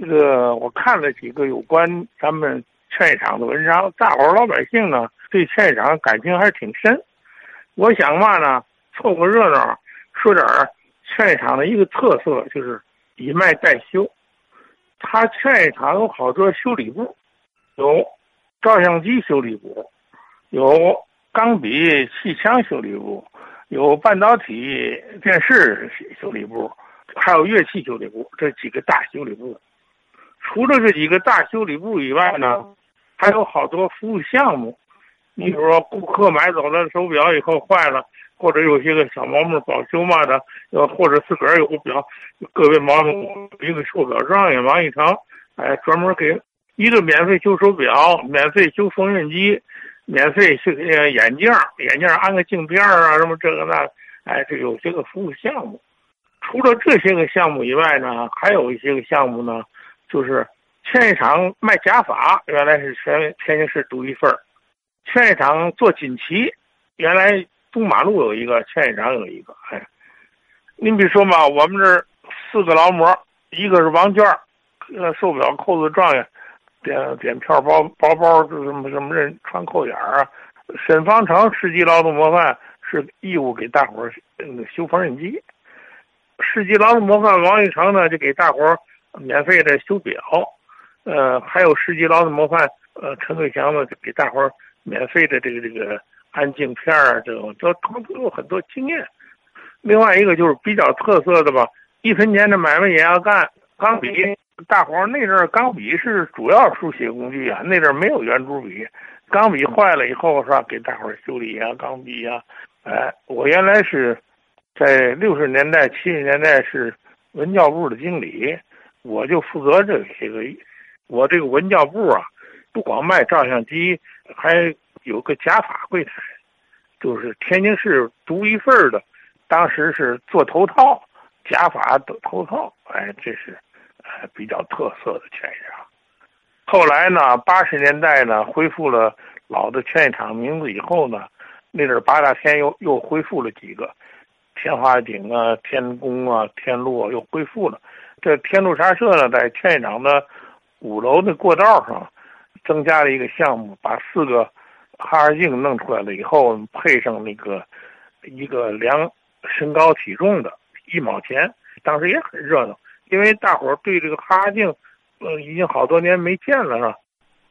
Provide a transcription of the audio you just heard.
这个我看了几个有关咱们劝业场的文章，大伙儿老百姓呢对劝业场感情还是挺深。我想嘛呢，凑个热闹，说点儿劝业场的一个特色，就是以卖代修。他劝业场有好多修理部，有照相机修理部，有钢笔气枪修理部，有半导体电视修理部，还有乐器修理部，这几个大修理部。除了这几个大修理部以外呢，还有好多服务项目。你比如说，顾客买走了手表以后坏了，或者有些个小毛病保修嘛的，呃，或者自个儿有个表，个别毛病一个修表状元王一成，哎，专门给一个免费修手表，免费修缝纫机，免费修眼镜，眼镜安个镜片啊，什么这个那，哎，这有些个服务项目。除了这些个项目以外呢，还有一些个项目呢。就是劝业场卖假发，原来是全天津市独一份儿。劝业场做锦旗，原来东马路有一个，劝业场有一个。哎，您比如说嘛，我们这儿四个劳模，一个是王娟，呃，手表扣子状元，点点票包包包是什么什么人穿扣眼儿啊。沈方成市级劳动模范是义务给大伙儿修缝纫机。市级劳动模范王玉成呢，就给大伙儿。免费的修表，呃，还有世纪劳动模范，呃，陈桂祥呢，给大伙儿免费的这个这个安镜片儿，这种都都都有很多经验。另外一个就是比较特色的吧，一分钱的买卖也要干。钢笔，大伙儿那阵儿钢笔是主要书写工具啊，那阵儿没有圆珠笔，钢笔坏了以后是吧，给大伙儿修理啊，钢笔啊。哎，我原来是在六十年代、七十年代是文教部的经理。我就负责这这个，我这个文教部啊，不光卖照相机，还有个假发柜台，就是天津市独一份的。当时是做头套，假发的头套，哎，这是，呃，比较特色的劝业场。后来呢，八十年代呢，恢复了老的劝业场名字以后呢，那阵八大天又又恢复了几个，天华顶啊、天宫啊、天路啊，又恢复了。这天路茶社呢，在劝业场的五楼的过道上，增加了一个项目，把四个哈尔镜弄出来了以后，配上那个一个量身高体重的，一毛钱。当时也很热闹，因为大伙儿对这个哈尔镜，呃，已经好多年没见了，是吧？